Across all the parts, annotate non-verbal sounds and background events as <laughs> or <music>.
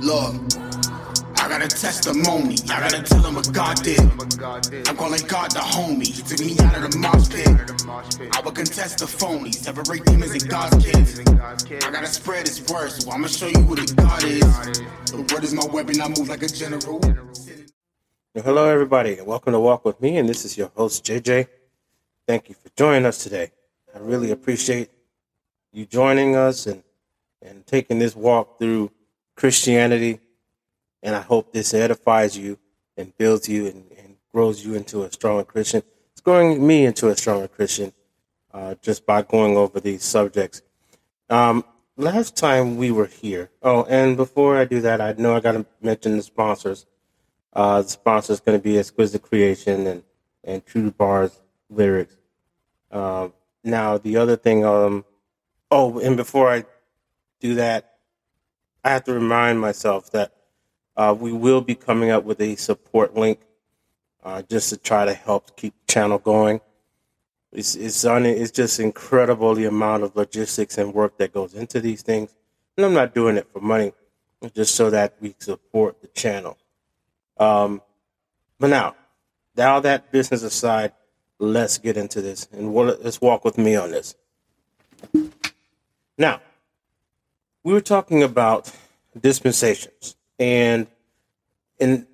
Look, I got a testimony. I gotta tell him what God did. I'm calling God the homie. He took me out of the mosh pit. I will contest the phony. Separate demons and God's kids. I gotta spread his word, so I'ma show you who the God is. The word is my weapon. I move like a general. Hello, everybody, and welcome to Walk with Me. And this is your host, JJ. Thank you for joining us today. I really appreciate you joining us and, and taking this walk through Christianity. And I hope this edifies you and builds you and, and grows you into a stronger Christian. It's growing me into a stronger Christian uh, just by going over these subjects. Um, last time we were here, oh, and before I do that, I know I got to mention the sponsors. Uh, the sponsor is going to be Exquisite Creation and, and True Bars Lyrics. Um, now, the other thing, um, oh, and before I do that, I have to remind myself that uh, we will be coming up with a support link uh, just to try to help keep the channel going. It's it's, un, it's just incredible the amount of logistics and work that goes into these things. And I'm not doing it for money, just so that we support the channel. Um, but now, now that business aside, let's get into this and we'll, let's walk with me on this. Now, we were talking about dispensations and and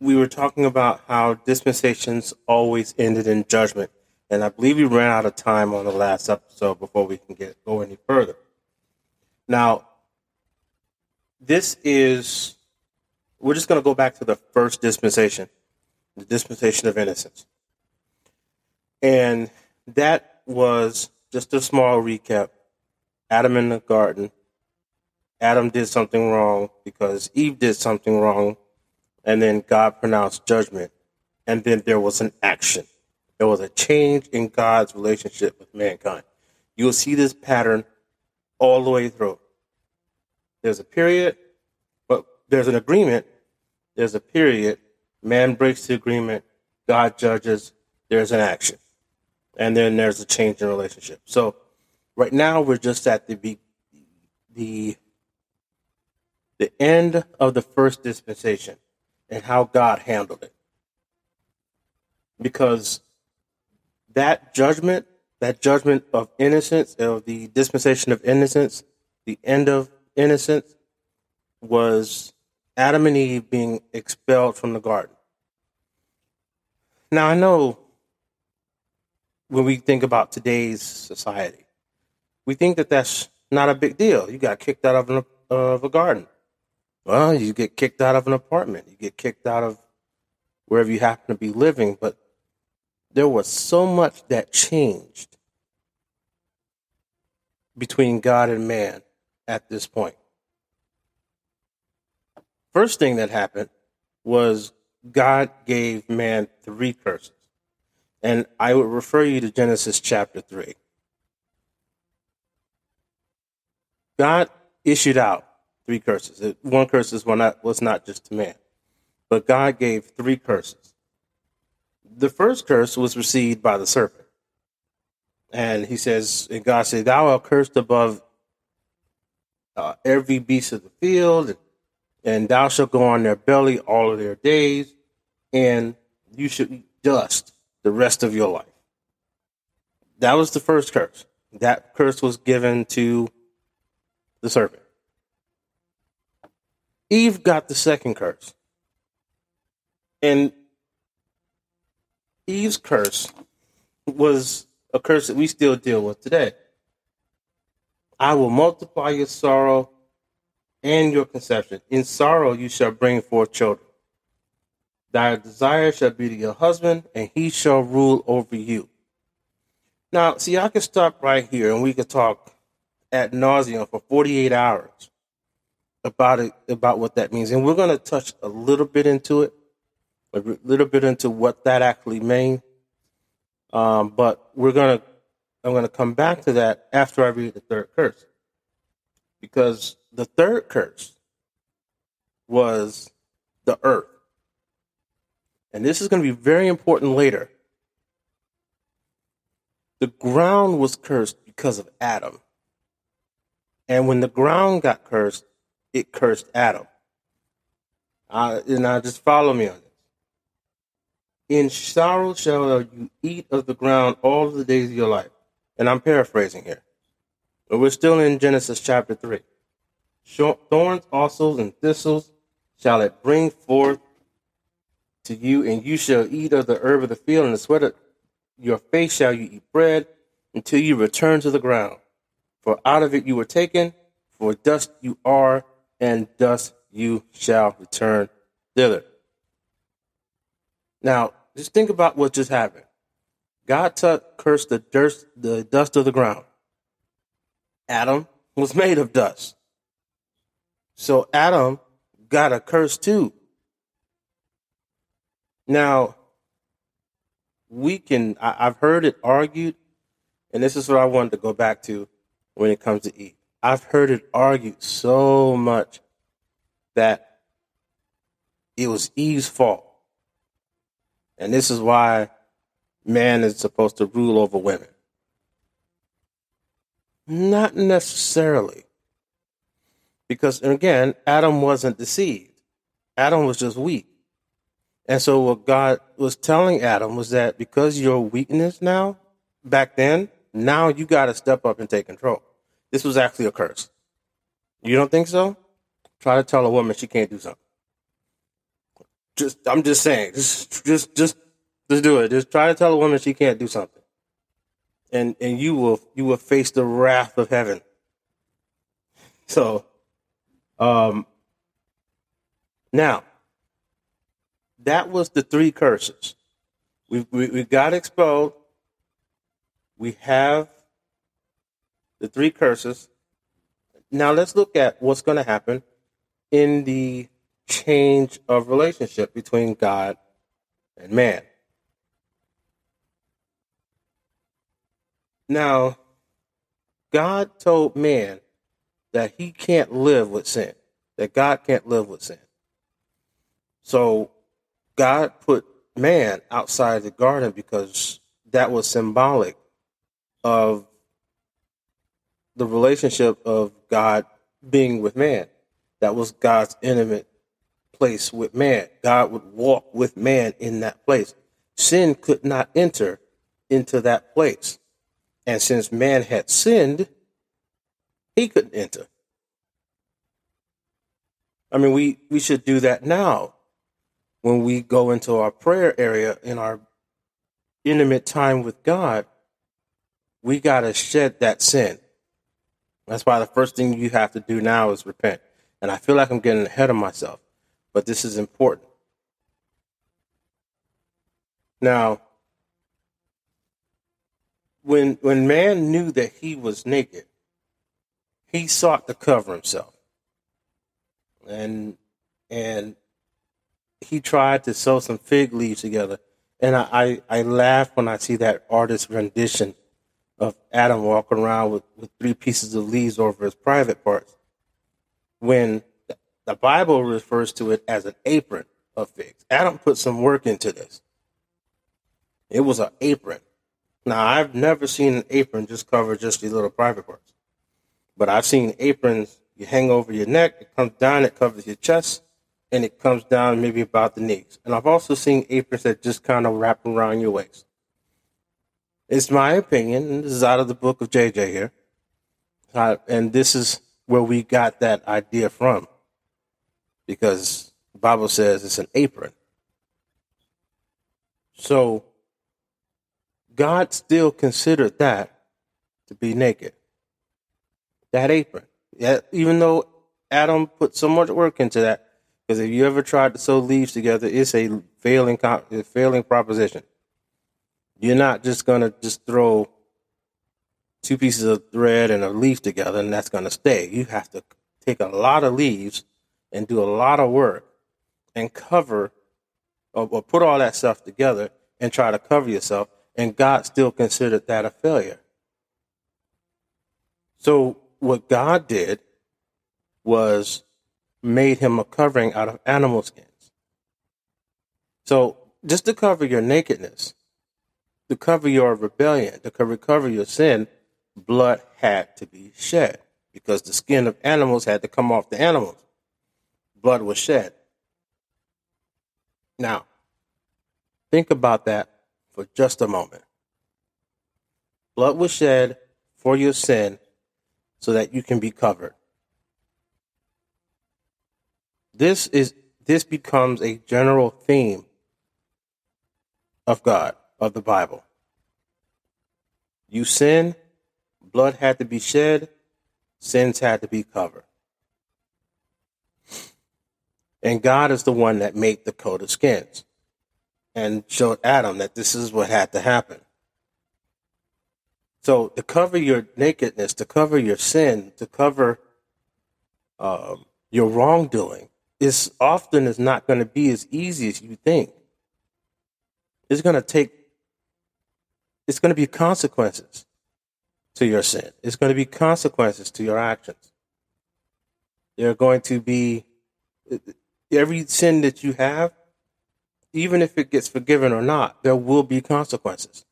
we were talking about how dispensations always ended in judgment. And I believe we ran out of time on the last episode before we can get go any further. Now, this is we're just going to go back to the first dispensation, the dispensation of innocence. And that was just a small recap. Adam in the garden. Adam did something wrong because Eve did something wrong. And then God pronounced judgment. And then there was an action. There was a change in God's relationship with mankind. You'll see this pattern all the way through. There's a period, but there's an agreement. There's a period. Man breaks the agreement. God judges. There's an action and then there's a change in relationship. So right now we're just at the the the end of the first dispensation and how God handled it. Because that judgment, that judgment of innocence, of the dispensation of innocence, the end of innocence was Adam and Eve being expelled from the garden. Now I know when we think about today's society. We think that that's not a big deal. You got kicked out of, an, of a garden. Well, you get kicked out of an apartment. You get kicked out of wherever you happen to be living. But there was so much that changed between God and man at this point. First thing that happened was God gave man three curses. And I would refer you to Genesis chapter 3. God issued out three curses. One curse was not, was not just to man, but God gave three curses. The first curse was received by the serpent. And he says, and God said, Thou art cursed above uh, every beast of the field, and, and thou shalt go on their belly all of their days, and you should eat dust the rest of your life. That was the first curse. That curse was given to the serpent. Eve got the second curse. And Eve's curse was a curse that we still deal with today. I will multiply your sorrow and your conception. In sorrow you shall bring forth children. Thy desire shall be to your husband, and he shall rule over you. Now, see, I could stop right here and we could talk at nauseum for 48 hours about it, about what that means. And we're going to touch a little bit into it, a little bit into what that actually means. Um, but we're going to, I'm going to come back to that after I read the third curse. Because the third curse was the earth and this is going to be very important later. The ground was cursed because of Adam. And when the ground got cursed, it cursed Adam. Uh, and now just follow me on this. In sorrow shall you eat of the ground all the days of your life. And I'm paraphrasing here. But we're still in Genesis chapter 3. Thorns also and thistles shall it bring forth to you, and you shall eat of the herb of the field, and the sweat of your face shall you eat bread until you return to the ground. For out of it you were taken, for dust you are, and dust you shall return thither. Now, just think about what just happened. God t- cursed the dust, the dust of the ground. Adam was made of dust. So Adam got a curse too. Now, we can, I, have heard it argued, and this is what I wanted to go back to when it comes to Eve. I've heard it argued so much that it was Eve's fault. And this is why man is supposed to rule over women. Not necessarily. Because, again, Adam wasn't deceived. Adam was just weak. And so, what God was telling Adam was that because your weakness now, back then, now you got to step up and take control. This was actually a curse. You don't think so? Try to tell a woman she can't do something. Just, I'm just saying, just, just, just, just do it. Just try to tell a woman she can't do something, and and you will, you will face the wrath of heaven. So, um, now, that was the three curses. We, we, we got exposed. We have the three curses. Now let's look at what's going to happen in the change of relationship between God and man. Now, God told man that he can't live with sin, that God can't live with sin. So, God put man outside the garden because that was symbolic of the relationship of God being with man. That was God's intimate place with man. God would walk with man in that place. Sin could not enter into that place. And since man had sinned, he couldn't enter. I mean, we, we should do that now when we go into our prayer area in our intimate time with God. We got to shed that sin. That's why the first thing you have to do now is repent. And I feel like I'm getting ahead of myself, but this is important. Now, when when man knew that he was naked, he sought to cover himself. And and he tried to sew some fig leaves together. And I, I, I laugh when I see that artist rendition of Adam walking around with, with three pieces of leaves over his private parts when the Bible refers to it as an apron of figs. Adam put some work into this. It was an apron. Now, I've never seen an apron just cover just these little private parts, but I've seen aprons you hang over your neck, it comes down, it covers your chest, and it comes down maybe about the knees. And I've also seen aprons that just kind of wrap around your waist. It's my opinion, and this is out of the book of JJ here. Uh, and this is where we got that idea from. Because the Bible says it's an apron. So God still considered that to be naked. That apron. Yeah, even though Adam put so much work into that, because if you ever tried to sew leaves together, it's a failing, a failing proposition. You're not just going to just throw two pieces of thread and a leaf together and that's going to stay. You have to take a lot of leaves and do a lot of work and cover or, or put all that stuff together and try to cover yourself. And God still considered that a failure. So what God did was made him a covering out of animal skins. So just to cover your nakedness, to cover your rebellion, to recover your sin, blood had to be shed because the skin of animals had to come off the animals. Blood was shed. Now, think about that for just a moment. Blood was shed for your sin so that you can be covered. This is this becomes a general theme of God, of the Bible. You sin, blood had to be shed, sins had to be covered. And God is the one that made the coat of skins and showed Adam that this is what had to happen. So to cover your nakedness, to cover your sin, to cover um, your wrongdoing, is often is not going to be as easy as you think. It's going to take. It's going to be consequences to your sin. It's going to be consequences to your actions. There are going to be every sin that you have, even if it gets forgiven or not, there will be consequences.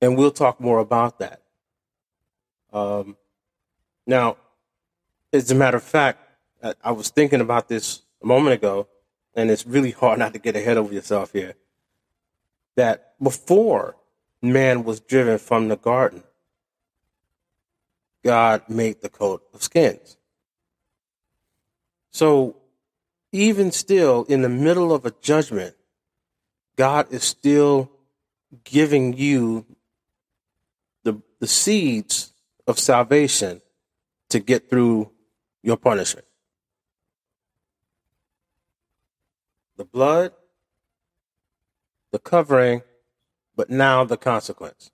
And we'll talk more about that. Um, now, as a matter of fact, I, I was thinking about this a moment ago, and it's really hard not to get ahead of yourself here. That before man was driven from the garden, God made the coat of skins. So even still, in the middle of a judgment, God is still giving you the, the seeds of salvation to get through your punishment. The blood, the covering, but now the consequence.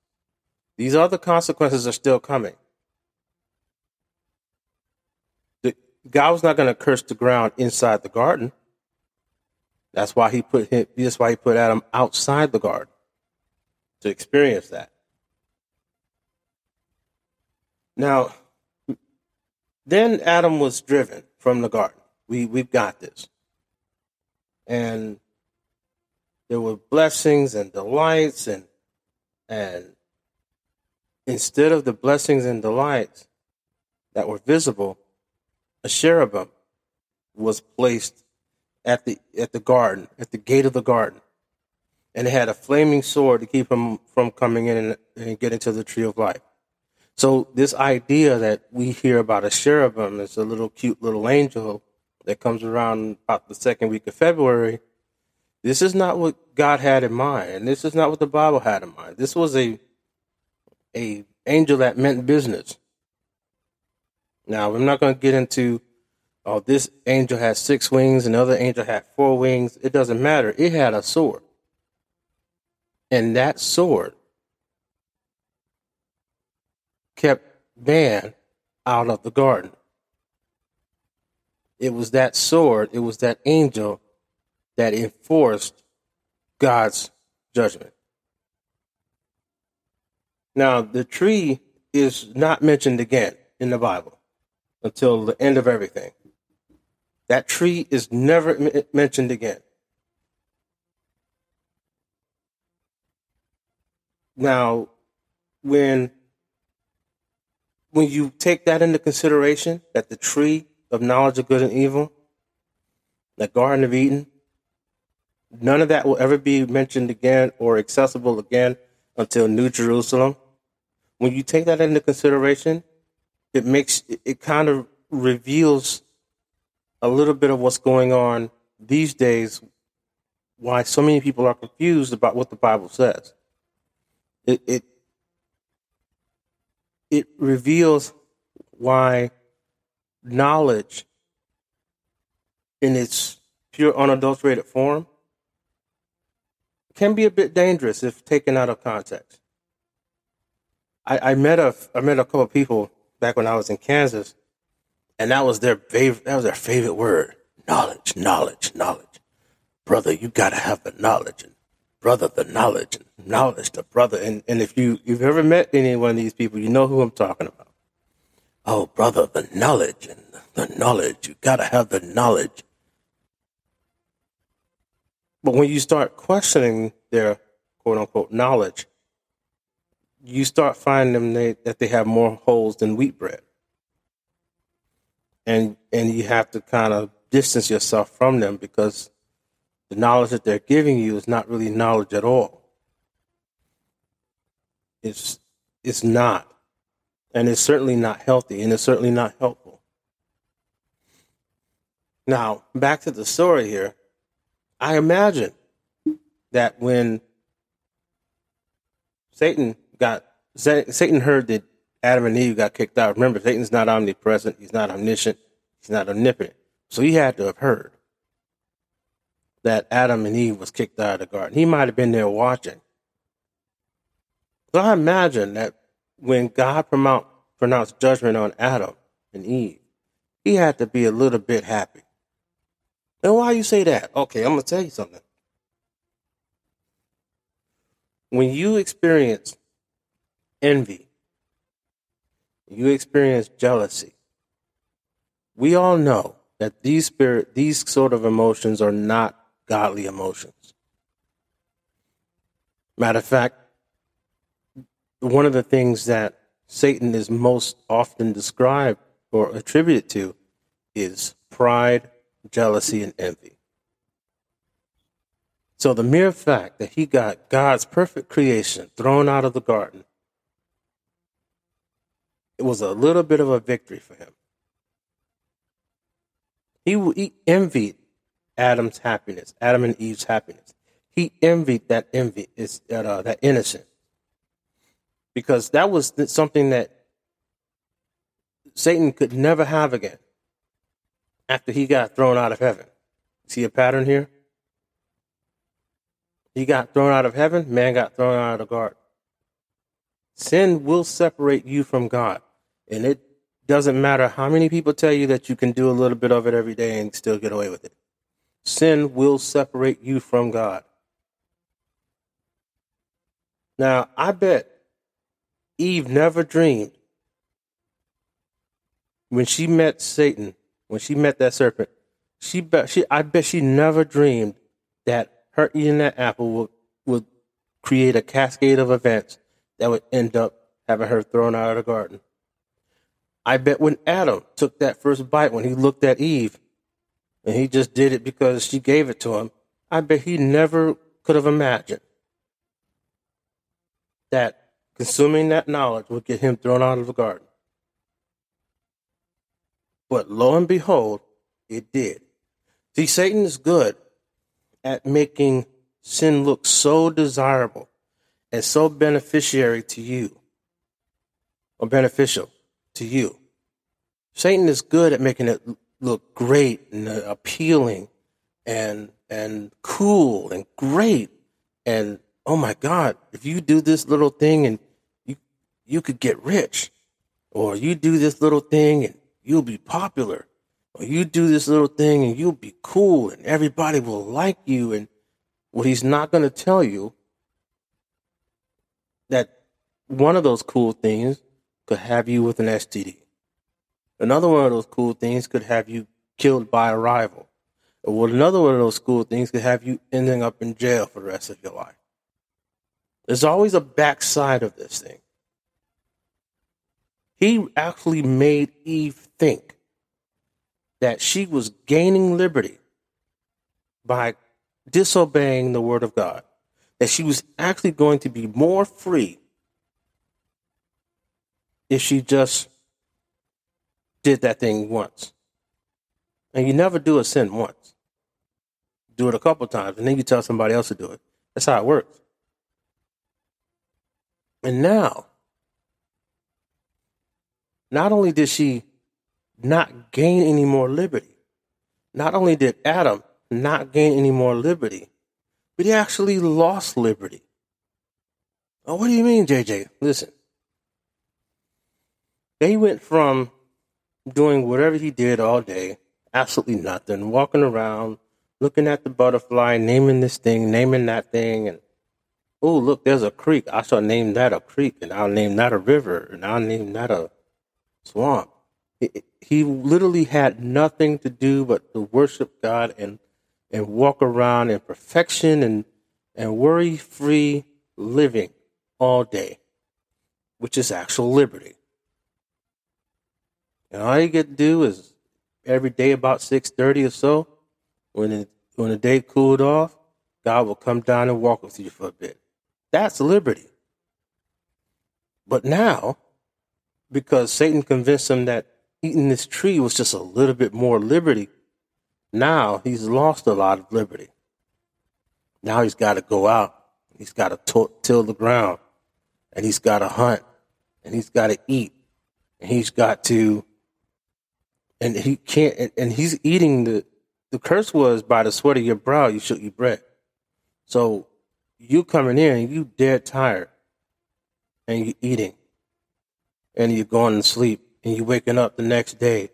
These other consequences are still coming. God was not going to curse the ground inside the garden. That's why he put him, that's why he put Adam outside the garden to experience that. Now, then Adam was driven from the garden. We we've got this. And there were blessings and delights and and instead of the blessings and delights that were visible, a cherubim was placed at the at the garden, at the gate of the garden, and it had a flaming sword to keep him from coming in and, and getting to the tree of life. So this idea that we hear about a cherubim is a little cute little angel that comes around about the second week of February. This is not what God had in mind, and this is not what the Bible had in mind. This was a a angel that meant business. Now, I'm not going to get into, oh, this angel has six wings and the other angel had four wings. It doesn't matter. It had a sword. And that sword kept man out of the garden. It was that sword, it was that angel that enforced God's judgment. Now, the tree is not mentioned again in the Bible until the end of everything. That tree is never m- mentioned again. Now, when when you take that into consideration, that the tree of knowledge of good and evil, the Garden of Eden, none of that will ever be mentioned again or accessible again until New Jerusalem. When you take that into consideration, it makes it kind of reveals a little bit of what's going on these days why so many people are confused about what the bible says it it, it reveals why knowledge in its pure unadulterated form can be a bit dangerous if taken out of context I, I met a I met a couple of people back when I was in Kansas, and that was their favorite. That was their favorite word: knowledge, knowledge, knowledge. Brother, you gotta have the knowledge, and brother, the knowledge, and knowledge, the brother. And and if you you've ever met any one of these people, you know who I'm talking about. Oh, brother, the knowledge and the knowledge. You gotta have the knowledge. But when you start questioning their quote unquote knowledge, you start finding them they, that they have more holes than wheat bread, and and you have to kind of distance yourself from them because the knowledge that they're giving you is not really knowledge at all. It's it's not. And it's certainly not healthy and it's certainly not helpful. Now, back to the story here. I imagine that when Satan got Satan heard that Adam and Eve got kicked out. Remember, Satan's not omnipresent. He's not omniscient. He's not omnipotent. So he had to have heard that Adam and Eve was kicked out of the garden. He might have been there watching. So I imagine that when God pronounced judgment on Adam and Eve, he had to be a little bit happy. And why you say that? Okay, I'm to tell you something. When you experience envy, you experience jealousy, we all know that these spirit, these sort of emotions are not godly emotions. Matter of fact, one of the things that Satan is most often described or attributed to is pride, jealousy, and envy. So the mere fact that he got God's perfect creation thrown out of the garden, it was a little bit of a victory for him. He, he envied Adam's happiness, Adam and Eve's happiness. He envied that envy, is that uh, that innocence because that was something that Satan could never have again after he got thrown out of heaven. See a pattern here? He got thrown out of heaven, man got thrown out of the garden. Sin will separate you from God. And it doesn't matter how many people tell you that you can do a little bit of it every day and still get away with it. Sin will separate you from God. Now, I bet Eve never dreamed when she met Satan, when she met that serpent, she bet she I bet she never dreamed that her eating that apple would, would create a cascade of events that would end up having her thrown out of the garden. I bet when Adam took that first bite, when he looked at Eve, and he just did it because she gave it to him, I bet he never could have imagined that Consuming that knowledge would get him thrown out of the garden. But lo and behold, it did. See, Satan is good at making sin look so desirable and so beneficiary to you, or beneficial to you. Satan is good at making it look great and appealing and and cool and great and oh my god if you do this little thing and you you could get rich. Or you do this little thing and you'll be popular. Or you do this little thing and you'll be cool and everybody will like you. And what he's not going to tell you that one of those cool things could have you with an STD. Another one of those cool things could have you killed by a rival. Or another one of those cool things could have you ending up in jail for the rest of your life. There's always a backside of this thing. He actually made Eve think that she was gaining liberty by disobeying the word of God, that she was actually going to be more free if she just did that thing once. And you never do a sin once. Do it a couple times, and then you tell somebody else to do it. That's how it works. And now, not only did she not gain any more liberty, not only did Adam not gain any more liberty, but he actually lost liberty. Oh, what do you mean, JJ? Listen. They went from doing whatever he did all day, absolutely nothing, walking around, looking at the butterfly, naming this thing, naming that thing, and oh, look, there's a creek. I shall name that a creek, and I'll name that a river, and I'll name that a swamp. He literally had nothing to do but to worship God and and walk around in perfection and and worry free living all day, which is actual liberty. And all you get to do is every day about six thirty or so, when it, when the day cooled off, God will come down and walk with you for a bit. That's liberty. But now, because Satan convinced him that eating this tree was just a little bit more liberty, now he's lost a lot of liberty. Now he's got to go out. He's got to till the ground. And he's got to hunt. And he's got to eat. And he's got to, and he can't, and he's eating the, the curse was by the sweat of your brow you shall eat bread. So you coming in and you dead tired and you eating and you're going to sleep and you're waking up the next day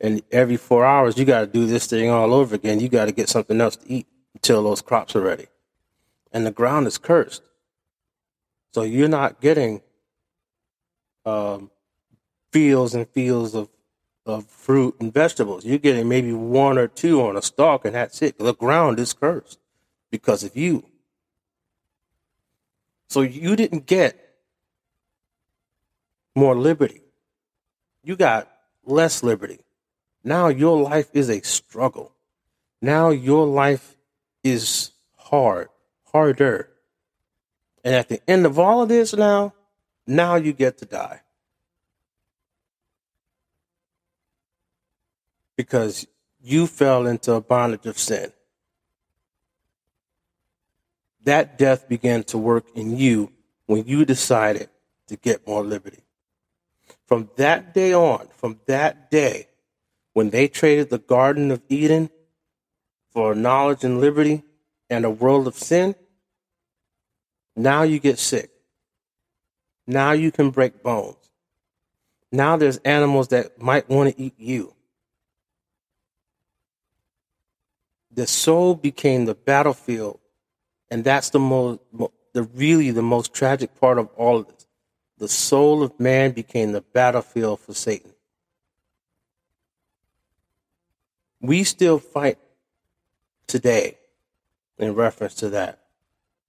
and every four hours you got to do this thing all over again. You got to get something else to eat until those crops are ready. And the ground is cursed. So you're not getting um, fields and fields of, of fruit and vegetables. You're getting maybe one or two on a stalk, and that's it. The ground is cursed because of you. So you didn't get more liberty. You got less liberty. Now your life is a struggle. Now your life is hard, harder. And at the end of all of this now, now you get to die. Because you fell into a bondage of sin. That death began to work in you when you decided to get more liberty. From that day on, from that day, when they traded the Garden of Eden for knowledge and liberty and a world of sin, now you get sick. Now you can break bones. Now there's animals that might want to eat you. The soul became the battlefield, and that's the most, the really the most tragic part of all of this the soul of man became the battlefield for Satan. We still fight today in reference to that.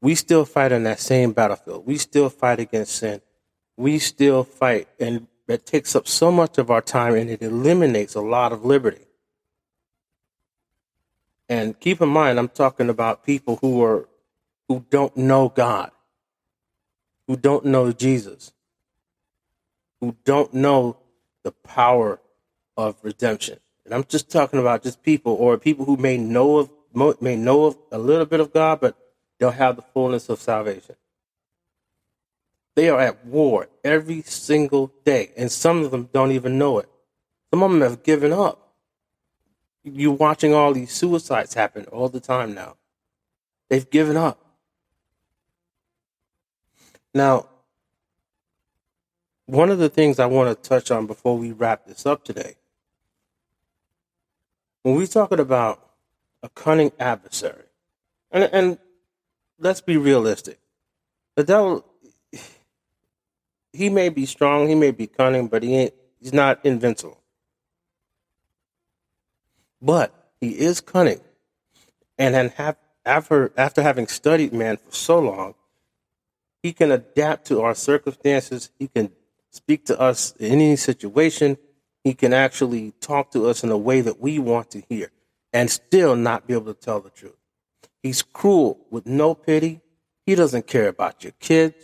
We still fight on that same battlefield. We still fight against sin. We still fight, and that takes up so much of our time and it eliminates a lot of liberty. And keep in mind, I'm talking about people who are who don't know God, who don't know Jesus, who don't know the power of redemption. And I'm just talking about just people or people who may know of may know of a little bit of God, but don't have the fullness of salvation. They are at war every single day, and some of them don't even know it. Some of them have given up. You're watching all these suicides happen all the time now. They've given up. Now, one of the things I want to touch on before we wrap this up today, when we're talking about a cunning adversary, and, and let's be realistic, the devil, he may be strong, he may be cunning, but he ain't, he's not invincible. But he is cunning, and have, after after having studied man for so long, he can adapt to our circumstances. He can speak to us in any situation. He can actually talk to us in a way that we want to hear and still not be able to tell the truth. He's cruel with no pity. He doesn't care about your kids.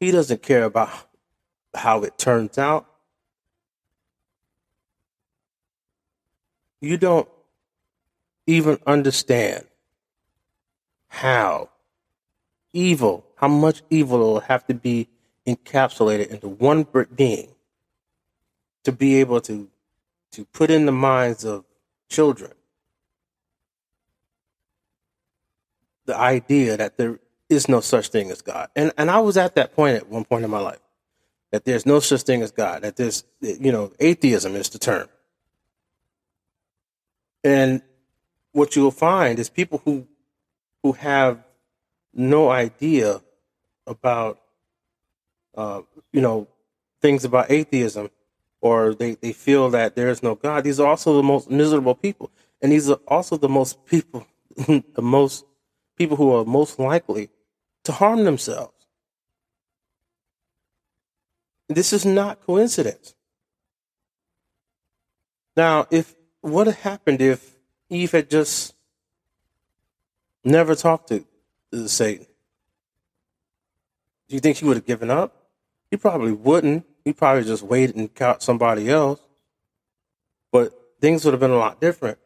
He doesn't care about how it turns out. You don't even understand how evil, how much evil will have to be encapsulated into one being to be able to to put in the minds of children the idea that there is no such thing as God. And and I was at that point at one point in my life that there's no such thing as God. That there's you know atheism is the term. And what you'll find is people who who have no idea about uh, you know, things about atheism, or they, they feel that there is no God. These are also the most miserable people, and these are also the most people, <laughs> the most people who are most likely to harm themselves. This is not coincidence. Now, if what happened if Eve had just never talked to Satan. Do you think she would have given up? He probably wouldn't. He probably just waited and caught somebody else. But things would have been a lot different.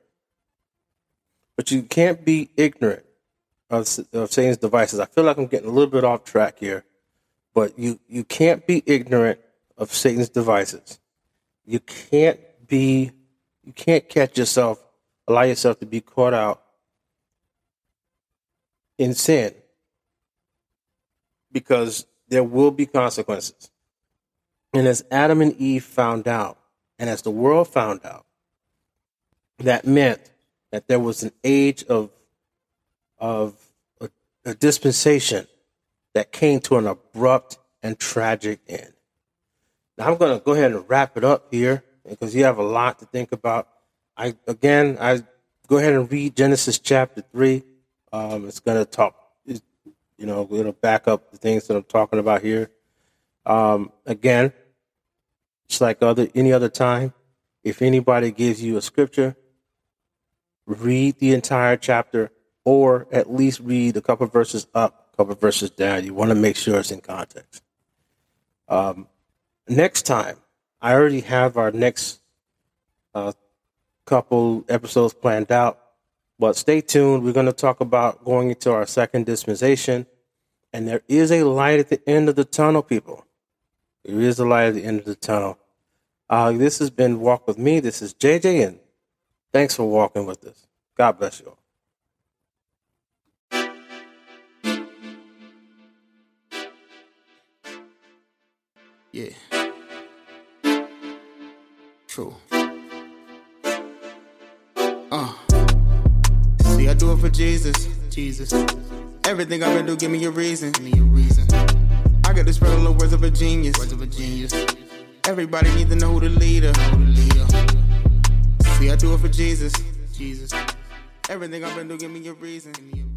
But you can't be ignorant of, of Satan's devices. I feel like I'm getting a little bit off track here, but you, you can't be ignorant of Satan's devices. You can't be, you can't catch yourself, allow yourself to be caught out in sin because there will be consequences. And as Adam and Eve found out, and as the world found out, that meant that there was an age of, of a, a dispensation that came to an abrupt and tragic end. Now I'm going to go ahead and wrap it up here because you have a lot to think about. I again, I go ahead and read Genesis chapter three. Um, it's going to talk, you know, it'll back up the things that I'm talking about here. Um, again, it's like other any other time. If anybody gives you a scripture, read the entire chapter, or at least read a couple verses up, a couple verses down. You want to make sure it's in context. Um, next time, I already have our next uh, couple episodes planned out. But stay tuned. We're going to talk about going into our second dispensation. And there is a light at the end of the tunnel, people. There is a light at the end of the tunnel. Uh, this has been Walk With Me. This is JJ, and thanks for walking with us. God bless you all. Yeah. True. Do it for Jesus. Jesus. Everything I've been do, give me a reason. Give me a reason. I got this regular words of a genius. Words of a genius. Everybody need to know who the leader. Who the leader. See, I do it for Jesus. Jesus. Everything I've been do, give me a reason. Give me a reason.